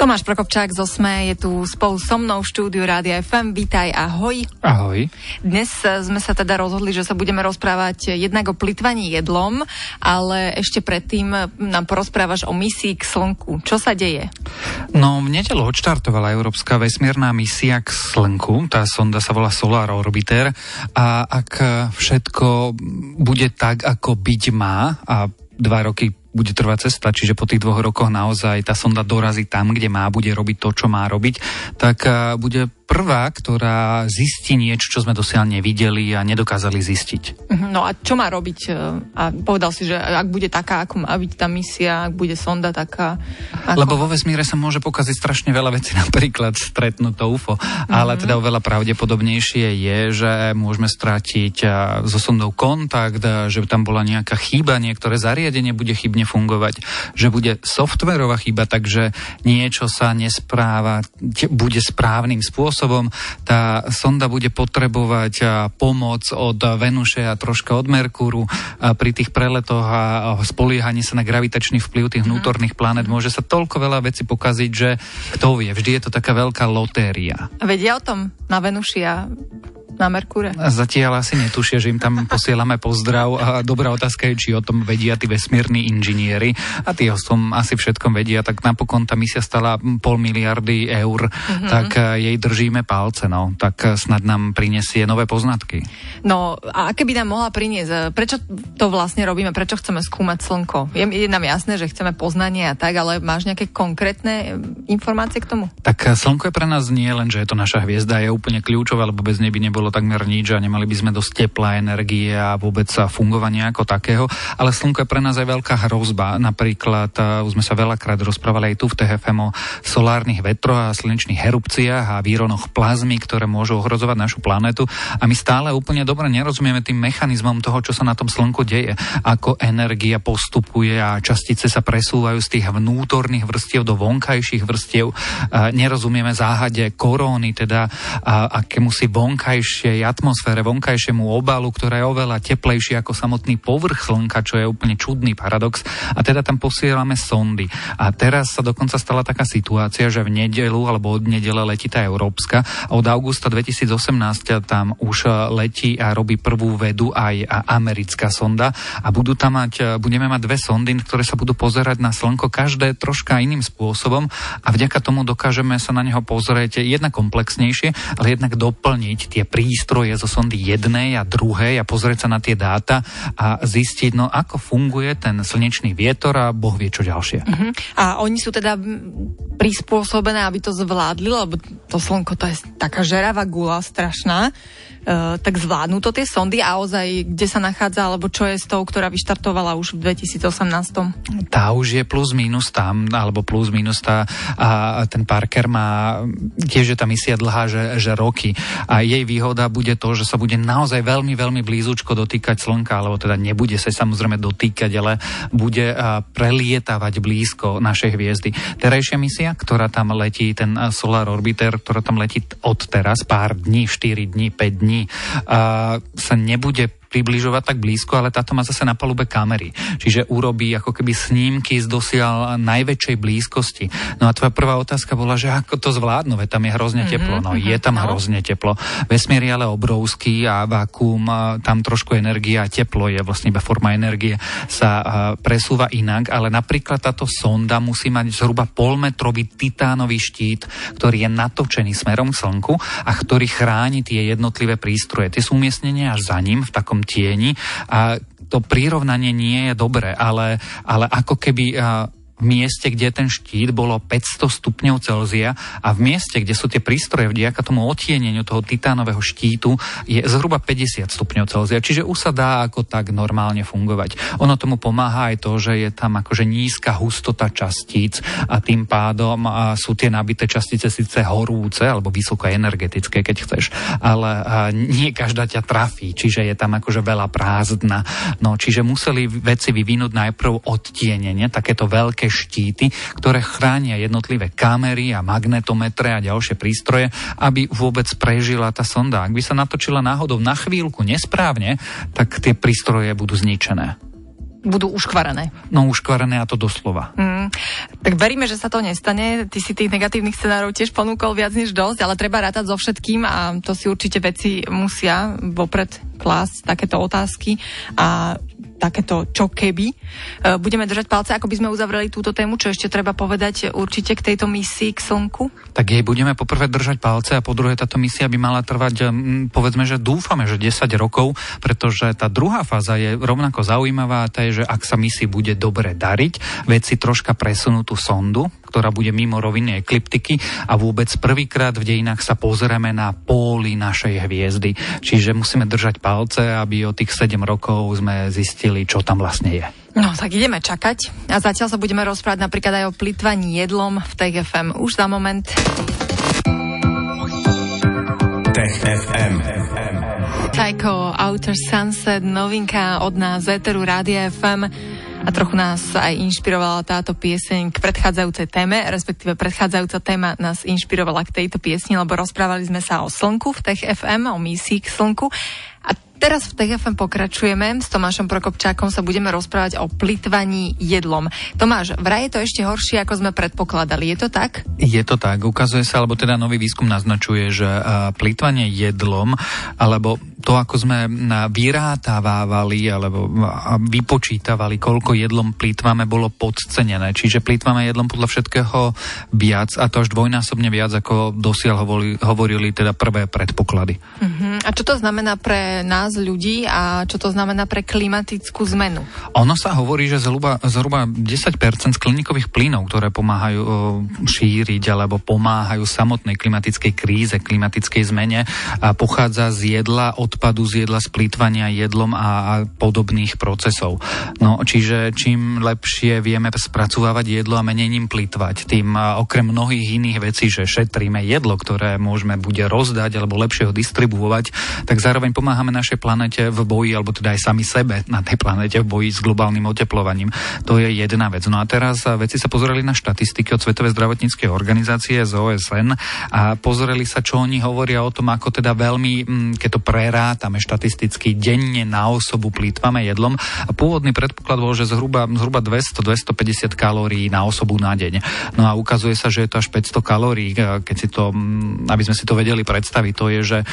Tomáš Prokopčák z Osme je tu spolu so mnou v štúdiu Rádia FM. Vítaj, ahoj. Ahoj. Dnes e, sme sa teda rozhodli, že sa budeme rozprávať jednak o plitvaní jedlom, ale ešte predtým nám porozprávaš o misii k Slnku. Čo sa deje? No, v nedelu odštartovala Európska vesmírna misia k Slnku. Tá sonda sa volá Solar Orbiter a ak všetko bude tak, ako byť má a dva roky bude trvať cesta, čiže po tých dvoch rokoch naozaj tá sonda dorazí tam, kde má, bude robiť to, čo má robiť, tak bude prvá, ktorá zistí niečo, čo sme dosiaľ nevideli a nedokázali zistiť. Mhm, no a čo má robiť? E, a povedal si, že ak bude taká, ako má byť tá misia, ak bude sonda taká... Ako... Lebo vo vesmíre sa môže pokaziť strašne veľa vecí, napríklad stretnúť to UFO. Mm-hmm. Ale teda oveľa pravdepodobnejšie je, že môžeme stratiť e, so sondou kontakt, e, že tam bola nejaká chyba, niektoré zariadenie bude chybne fungovať, že bude softverová chyba, takže niečo sa nespráva, bude správnym spôsobom spôsobom tá sonda bude potrebovať pomoc od Venuše a troška od Merkúru pri tých preletoch a spoliehaní sa na gravitačný vplyv tých mhm. vnútorných planet. Môže sa toľko veľa vecí pokaziť, že kto vie, vždy je to taká veľká lotéria. Vedia o tom na Venuši a na Merkúre? Zatiaľ asi netušia, že im tam posielame pozdrav a dobrá otázka je, či o tom vedia tí vesmírni inžinieri a tí o tom asi všetkom vedia, tak napokon tá misia stala pol miliardy eur, mm-hmm. tak eh, jej držíme palce, no, tak eh, snad nám prinesie nové poznatky. No a aké by nám mohla priniesť? Prečo to vlastne robíme? Prečo chceme skúmať Slnko? Je, je nám jasné, že chceme poznanie a tak, ale máš nejaké konkrétne eh, informácie k tomu? Tak Slnko je pre nás nie len, že je to naša hviezda, je úplne kľúčové, lebo bez nej by nebolo takmer nič a nemali by sme dosť tepla, energie a vôbec fungovania ako takého. Ale slnko je pre nás aj veľká hrozba. Napríklad už sme sa veľakrát rozprávali aj tu v TFM o solárnych vetroch a slnečných erupciách a výronoch plazmy, ktoré môžu ohrozovať našu planetu. A my stále úplne dobre nerozumieme tým mechanizmom toho, čo sa na tom slnku deje. Ako energia postupuje a častice sa presúvajú z tých vnútorných vrstiev do vonkajších vrstiev. Nerozumieme záhade koróny, teda akému si vonkajšie vonkajšej atmosfére, vonkajšiemu obalu, ktorá je oveľa teplejšia ako samotný povrch Slnka, čo je úplne čudný paradox. A teda tam posielame sondy. A teraz sa dokonca stala taká situácia, že v nedelu alebo od nedele letí tá európska a od augusta 2018 tam už letí a robí prvú vedu aj americká sonda a budú tam mať, budeme mať dve sondy, ktoré sa budú pozerať na Slnko každé troška iným spôsobom a vďaka tomu dokážeme sa na neho pozrieť jednak komplexnejšie, ale jednak doplniť tie prístroje zo sondy jednej a druhej a pozrieť sa na tie dáta a zistiť, no ako funguje ten slnečný vietor a Boh vie čo ďalšie. Uh-huh. A oni sú teda prispôsobené, aby to zvládli, lebo to slnko to je taká žeravá gula strašná. E, tak zvládnu to tie sondy a ozaj, kde sa nachádza, alebo čo je s tou, ktorá vyštartovala už v 2018? Tá už je plus minus tam, alebo plus minus tá a ten Parker má, tiež je tá misia dlhá, že, že roky a jej výhoda bude to, že sa bude naozaj veľmi, veľmi blízučko dotýkať Slnka, alebo teda nebude sa samozrejme dotýkať, ale bude prelietávať blízko našej hviezdy. Terajšia misia, ktorá tam letí, ten Solar Orbiter, ktorá tam letí od teraz, pár dní, 4 dní, 5 dní, dní sa nebude približovať tak blízko, ale táto má zase na palube kamery. Čiže urobí ako keby snímky z dosiaľ najväčšej blízkosti. No a tvoja prvá otázka bola, že ako to zvládnu, veď tam je hrozne mm-hmm, teplo. No je tam no. hrozne teplo. Vesmír je ale obrovský a vakuum, tam trošku energia a teplo je vlastne iba forma energie sa presúva inak, ale napríklad táto sonda musí mať zhruba polmetrový titánový štít, ktorý je natočený smerom k Slnku a ktorý chráni tie jednotlivé prístroje. Tie sú umiestnenie až za ním v takom tieni. A to prirovnanie nie je dobré, ale, ale ako keby mieste, kde ten štít bolo 500 stupňov Celzia a v mieste, kde sú tie prístroje vďaka tomu otieneniu toho titánového štítu je zhruba 50 stupňov Celzia. Čiže už sa dá ako tak normálne fungovať. Ono tomu pomáha aj to, že je tam akože nízka hustota častíc a tým pádom sú tie nabité častice síce horúce alebo vysoko energetické, keď chceš, ale nie každá ťa trafí, čiže je tam akože veľa prázdna. No, čiže museli veci vyvinúť najprv odtienenie, takéto veľké štíty, ktoré chránia jednotlivé kamery a magnetometre a ďalšie prístroje, aby vôbec prežila tá sonda. Ak by sa natočila náhodou na chvíľku nesprávne, tak tie prístroje budú zničené budú uškvarené. No uškvarené a to doslova. Mm, tak veríme, že sa to nestane. Ty si tých negatívnych scenárov tiež ponúkol viac než dosť, ale treba rátať so všetkým a to si určite veci musia vopred klásť takéto otázky a takéto čo keby. E, budeme držať palce, ako by sme uzavreli túto tému, čo ešte treba povedať určite k tejto misii k Slnku? Tak jej budeme poprvé držať palce a po druhé táto misia by mala trvať, povedzme, že dúfame, že 10 rokov, pretože tá druhá fáza je rovnako zaujímavá, tá je, že ak sa misii bude dobre dariť, veci troška presunú tú sondu, ktorá bude mimo roviny ekliptiky a vôbec prvýkrát v dejinách sa pozrieme na póly našej hviezdy. Čiže musíme držať palce, aby o tých 7 rokov sme zistili, čo tam vlastne je. No, tak ideme čakať. A zatiaľ sa budeme rozprávať napríklad aj o plitvaní jedlom v TGFM. Už za moment. Tech FM. Outer Sunset, novinka od nás z Eteru Rádia FM a trochu nás aj inšpirovala táto pieseň k predchádzajúcej téme, respektíve predchádzajúca téma nás inšpirovala k tejto piesni, lebo rozprávali sme sa o slnku v Tech FM, o misii k slnku. A teraz v TFM pokračujeme. S Tomášom Prokopčákom sa budeme rozprávať o plitvaní jedlom. Tomáš, vraj je to ešte horšie, ako sme predpokladali. Je to tak? Je to tak. Ukazuje sa, alebo teda nový výskum naznačuje, že plýtvanie jedlom, alebo to, ako sme vyrátavávali alebo vypočítavali, koľko jedlom plýtvame, bolo podcenené. Čiže plýtvame jedlom podľa všetkého viac a to až dvojnásobne viac, ako dosiaľ hovorili, hovorili teda prvé predpoklady. Uh-huh. A čo to znamená pre nás ľudí a čo to znamená pre klimatickú zmenu? Ono sa hovorí, že zhruba, zhruba 10% skleníkových plynov, ktoré pomáhajú šíriť alebo pomáhajú samotnej klimatickej kríze, klimatickej zmene, a pochádza z jedla od odpadu z jedla, splýtvania jedlom a podobných procesov. No, čiže čím lepšie vieme spracovávať jedlo a menej ním plýtvať, tým okrem mnohých iných vecí, že šetríme jedlo, ktoré môžeme bude rozdať alebo lepšie ho distribuovať, tak zároveň pomáhame našej planete v boji, alebo teda aj sami sebe na tej planete v boji s globálnym oteplovaním. To je jedna vec. No a teraz veci sa pozerali na štatistiky od Svetovej zdravotníckej organizácie z OSN a pozreli sa, čo oni hovoria o tom, ako teda veľmi, mm, keď to prerá rátame štatisticky denne na osobu plýtvame jedlom a pôvodný predpoklad bol, že zhruba, zhruba 200-250 kalórií na osobu na deň. No a ukazuje sa, že je to až 500 kalórií, keď si to, mm, aby sme si to vedeli predstaviť, to je, že e,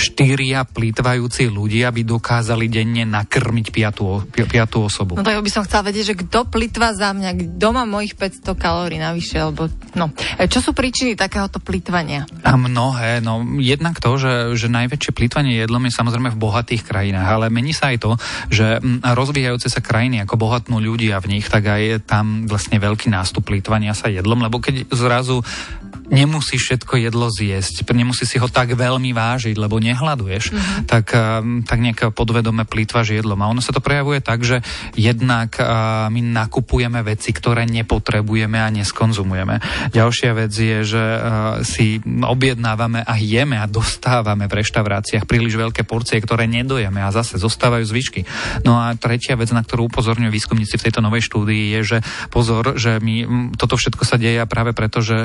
štyria plýtvajúci ľudia by dokázali denne nakrmiť piatú, piatú osobu. No tak by som chcela vedieť, že kto plýtva za mňa, kto má mojich 500 kalórií navyše, alebo no. E, čo sú príčiny takéhoto plýtvania? A mnohé, no jednak to, že, že najväčšie plýtvanie jedlom je samozrejme v bohatých krajinách, ale mení sa aj to, že rozvíjajúce sa krajiny, ako bohatnú ľudia v nich, tak aj tam vlastne veľký nástup plýtvania sa jedlom, lebo keď zrazu nemusí všetko jedlo zjesť, nemusí si ho tak veľmi vážiť, lebo nehľaduješ, mm-hmm. tak, tak nejak podvedome plýtvaš jedlom. A ono sa to prejavuje tak, že jednak my nakupujeme veci, ktoré nepotrebujeme a neskonzumujeme. Ďalšia vec je, že si objednávame a jeme a dostávame v reštauráciách príliš veľké porcie, ktoré nedojeme a zase zostávajú zvyšky. No a tretia vec, na ktorú upozorňujú výskumníci v tejto novej štúdii, je, že pozor, že my, toto všetko sa deje práve preto, že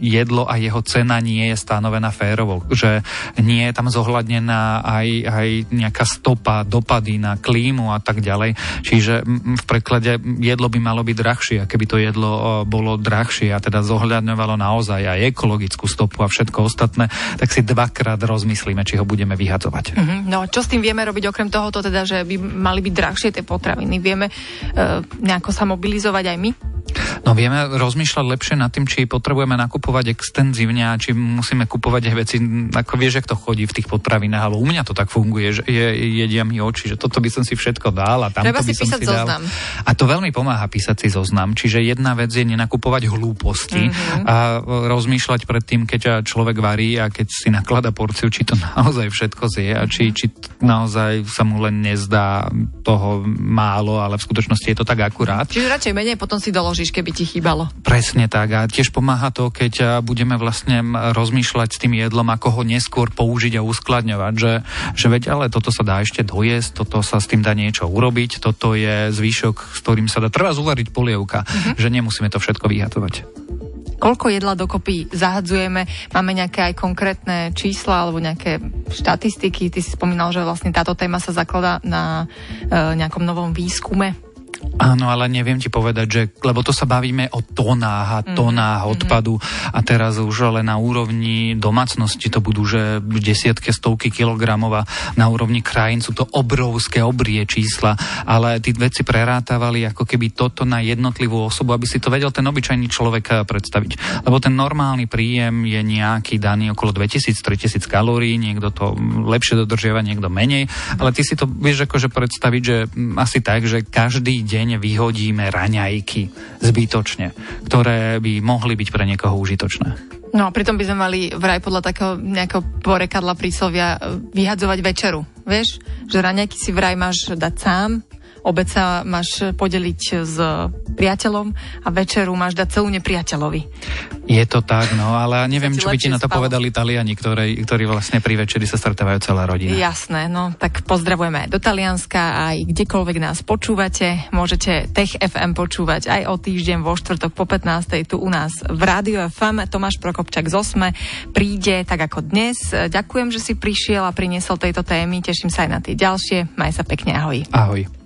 je jedlo a jeho cena nie je stanovená férovo, že nie je tam zohľadnená aj, aj nejaká stopa, dopady na klímu a tak ďalej. Čiže v preklade jedlo by malo byť drahšie a keby to jedlo bolo drahšie a teda zohľadňovalo naozaj aj ekologickú stopu a všetko ostatné, tak si dvakrát rozmyslíme, či ho budeme vyhadzovať. Mm-hmm. No čo s tým vieme robiť okrem tohoto, teda, že by mali byť drahšie tie potraviny? Vieme e, nejako sa mobilizovať aj my? No vieme rozmýšľať lepšie nad tým, či potrebujeme nakupovať extenzívne a či musíme kupovať aj veci, ako vieš, ak to chodí v tých potravinách, alebo u mňa to tak funguje, že je, jedia mi oči, že toto by som si všetko dal a Treba by si som si dal. A to veľmi pomáha písať si zoznam. Čiže jedna vec je nenakupovať hlúposti mm-hmm. a rozmýšľať pred tým, keď človek varí a keď si naklada porciu, či to naozaj všetko zje a či, či naozaj sa mu len nezdá toho málo, ale v skutočnosti je to tak akurát. Čiže radšej menej potom si doložíš, keby ti chýbalo. Presne tak a tiež pomáha to, keď budeme vlastne rozmýšľať s tým jedlom, ako ho neskôr použiť a uskladňovať, že, že veď ale toto sa dá ešte dojesť, toto sa s tým dá niečo urobiť, toto je zvýšok, s ktorým sa dá treba zuvariť polievka, uh-huh. že nemusíme to všetko vyhatovať koľko jedla dokopy zahadzujeme, máme nejaké aj konkrétne čísla alebo nejaké štatistiky. Ty si spomínal, že vlastne táto téma sa zakladá na e, nejakom novom výskume. Áno, ale neviem ti povedať, že, lebo to sa bavíme o tónách a mhm, tónách mm-hmm. odpadu a teraz už ale na úrovni domácnosti to budú, že desiatke, stovky kilogramov a na úrovni krajín sú to obrovské, obrie čísla, ale tí veci prerátavali ako keby toto na jednotlivú osobu, aby si to vedel ten obyčajný človek eh, predstaviť. Lebo ten normálny príjem je nejaký daný okolo 2000-3000 kalórií, niekto to lepšie dodržiava, niekto menej, ale ty si to vieš akože predstaviť, že mm, asi tak, že každý deň vyhodíme raňajky zbytočne, ktoré by mohli byť pre niekoho užitočné. No, pritom by sme mali vraj podľa takého nejakého porekadla príslovia e, vyhadzovať večeru. Vieš, že raňajky si vraj máš dať sám, obed sa máš podeliť s priateľom a večeru máš dať celú nepriateľovi. Je to tak, no, ale neviem, čo by ti na to spalo. povedali Taliani, ktorí, ktorí vlastne pri večeri sa stretávajú celá rodina. Jasné, no, tak pozdravujeme aj do Talianska, aj kdekoľvek nás počúvate. Môžete Tech FM počúvať aj o týždeň vo štvrtok po 15. tu u nás v Rádiu FM. Tomáš Prokopčak z Osme príde tak ako dnes. Ďakujem, že si prišiel a priniesol tejto témy. Teším sa aj na tie ďalšie. Maj sa pekne, ahoj. Ahoj.